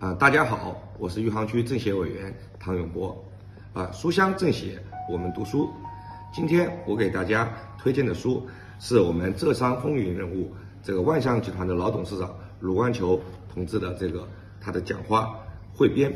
啊，大家好，我是余杭区政协委员唐永波。啊，书香政协，我们读书。今天我给大家推荐的书是我们浙商风云人物这个万象集团的老董事长鲁冠球同志的这个他的讲话汇编。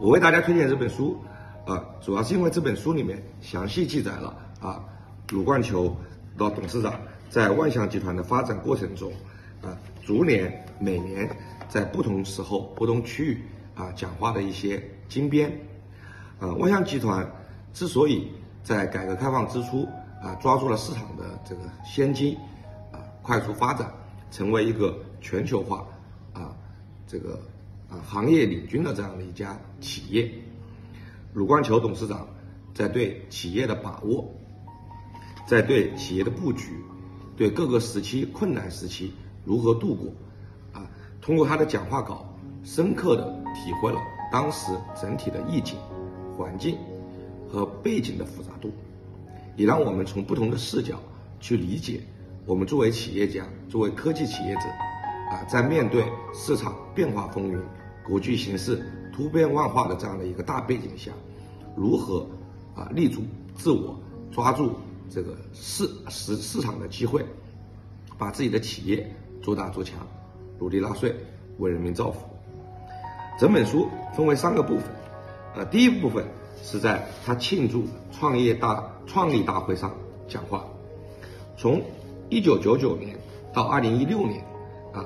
我为大家推荐这本书，啊，主要是因为这本书里面详细记载了啊，鲁冠球老董事长在万象集团的发展过程中，啊，逐年每年在不同时候、不同区域啊讲话的一些精编。呃，万象集团之所以在改革开放之初啊抓住了市场的这个先机，啊快速发展，成为一个全球化啊这个啊行业领军的这样的一家企业，鲁冠球董事长在对企业的把握，在对企业的布局，对各个时期困难时期如何度过，通过他的讲话稿，深刻的体会了当时整体的意境。环境和背景的复杂度，也让我们从不同的视角去理解我们作为企业家、作为科技企业者啊，在面对市场变化风云、国际形势突变万化的这样的一个大背景下，如何啊立足自我，抓住这个市市市场的机会，把自己的企业做大做强，努力纳税，为人民造福。整本书分为三个部分。呃，第一部分是在他庆祝创业大创立大会上讲话，从一九九九年到二零一六年，啊，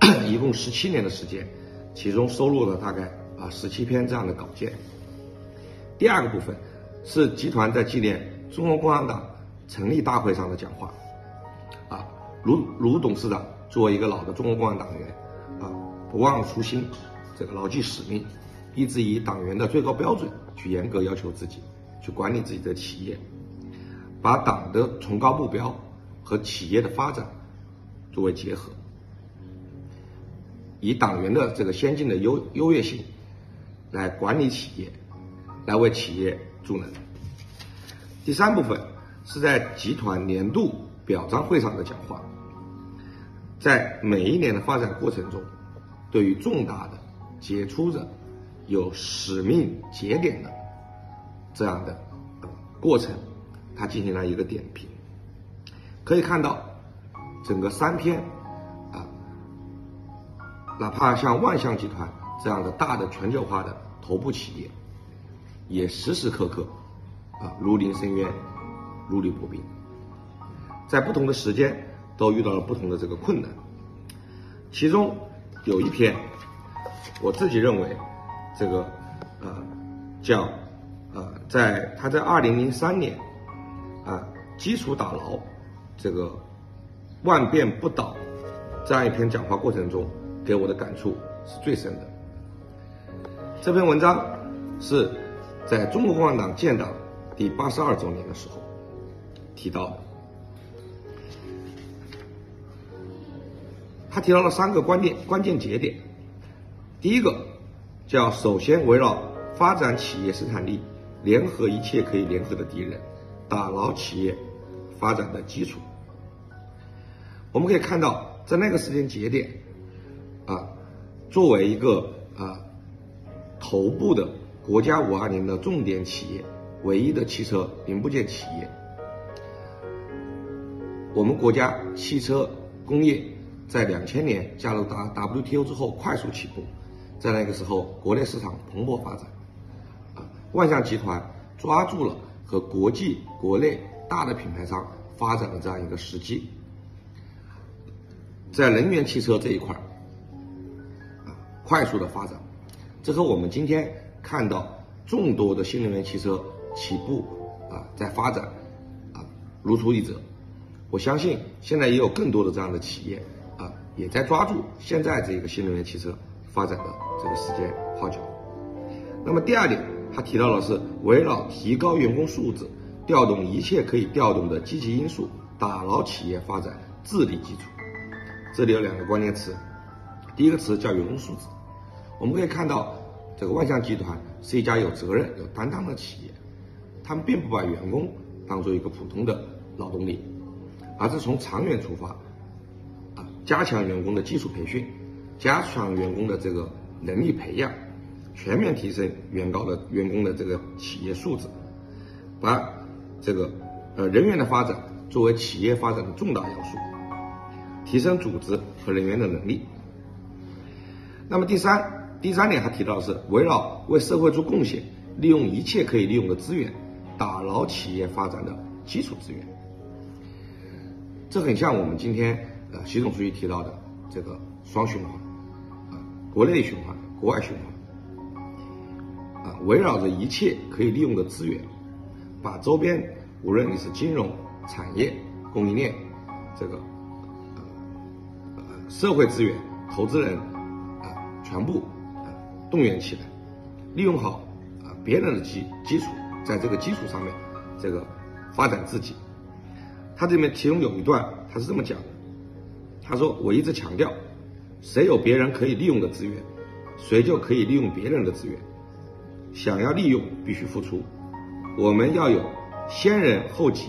一共十七年的时间，其中收录了大概啊十七篇这样的稿件。第二个部分是集团在纪念中国共产党成立大会上的讲话，啊，卢卢董事长作为一个老的中国共产党员，啊，不忘初心，这个牢记使命。一直以党员的最高标准去严格要求自己，去管理自己的企业，把党的崇高目标和企业的发展作为结合，以党员的这个先进的优优越性来管理企业，来为企业助能。第三部分是在集团年度表彰会上的讲话，在每一年的发展过程中，对于重大的杰出的。有使命节点的这样的过程，他进行了一个点评。可以看到，整个三篇啊，哪怕像万象集团这样的大的全球化的头部企业，也时时刻刻啊如临深渊，如履薄冰，在不同的时间都遇到了不同的这个困难。其中有一篇，我自己认为。这个呃叫呃在他在二零零三年啊基础打牢这个万变不倒这样一篇讲话过程中给我的感触是最深的。这篇文章是在中国共产党建党第八十二周年的时候提到的，他提到了三个关键关键节点，第一个。叫首先围绕发展企业生产力，联合一切可以联合的敌人，打牢企业发展的基础。我们可以看到，在那个时间节点，啊，作为一个啊头部的国家五二零的重点企业，唯一的汽车零部件企业，我们国家汽车工业在两千年加入 W WTO 之后快速起步。在那个时候，国内市场蓬勃发展，啊，万象集团抓住了和国际、国内大的品牌商发展的这样一个时机，在能源汽车这一块，啊，快速的发展，这和我们今天看到众多的新能源汽车起步啊，在发展，啊，如出一辙。我相信现在也有更多的这样的企业，也在抓住现在这个新能源汽车。发展的这个时间号角。那么第二点，他提到的是围绕提高员工素质，调动一切可以调动的积极因素，打牢企业发展智力基础。这里有两个关键词，第一个词叫员工素质。我们可以看到，这个万象集团是一家有责任、有担当的企业，他们并不把员工当做一个普通的劳动力，而是从长远出发，加强员工的技术培训。加强员工的这个能力培养，全面提升员高的员工的这个企业素质，把这个呃人员的发展作为企业发展的重大要素，提升组织和人员的能力。那么第三第三点，他提到的是围绕为社会做贡献，利用一切可以利用的资源，打牢企业发展的基础资源。这很像我们今天呃习总书记提到的这个双循环，啊，国内循环，国外循环，啊，围绕着一切可以利用的资源，把周边无论你是金融、产业、供应链，这个呃呃社会资源、投资人啊，全部啊动员起来，利用好啊别人的基基础，在这个基础上面，这个发展自己。他这里面其中有一段，他是这么讲的：他说，我一直强调，谁有别人可以利用的资源，谁就可以利用别人的资源。想要利用，必须付出。我们要有先人后己、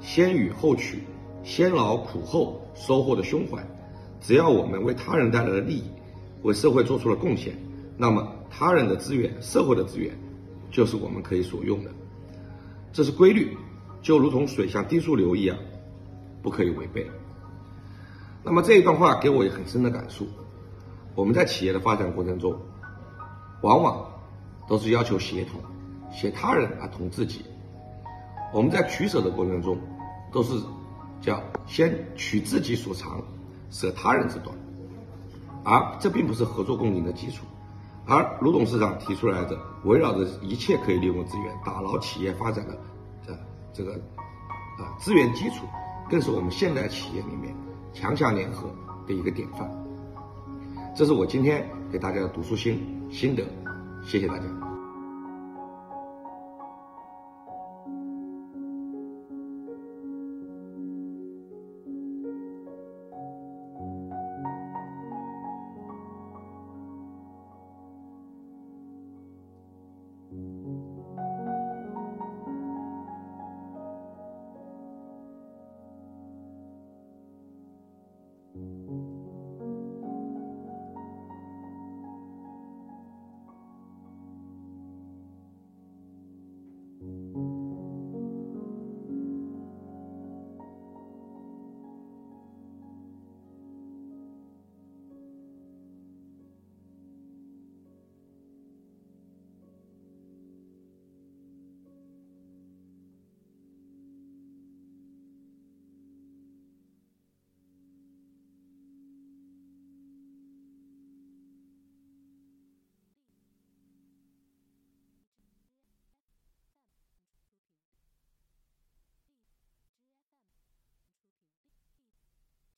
先予后取、先劳苦后收获的胸怀。只要我们为他人带来了利益，为社会做出了贡献，那么他人的资源、社会的资源，就是我们可以所用的。这是规律，就如同水向低处流一样。不可以违背。那么这一段话给我很深的感触。我们在企业的发展过程中，往往都是要求协同，协他人而同自己。我们在取舍的过程中，都是叫先取自己所长，舍他人之短。而这并不是合作共赢的基础。而卢董事长提出来的，围绕着一切可以利用资源，打牢企业发展的这这个啊资源基础。更是我们现代企业里面强强联合的一个典范。这是我今天给大家的读书心心得，谢谢大家。Música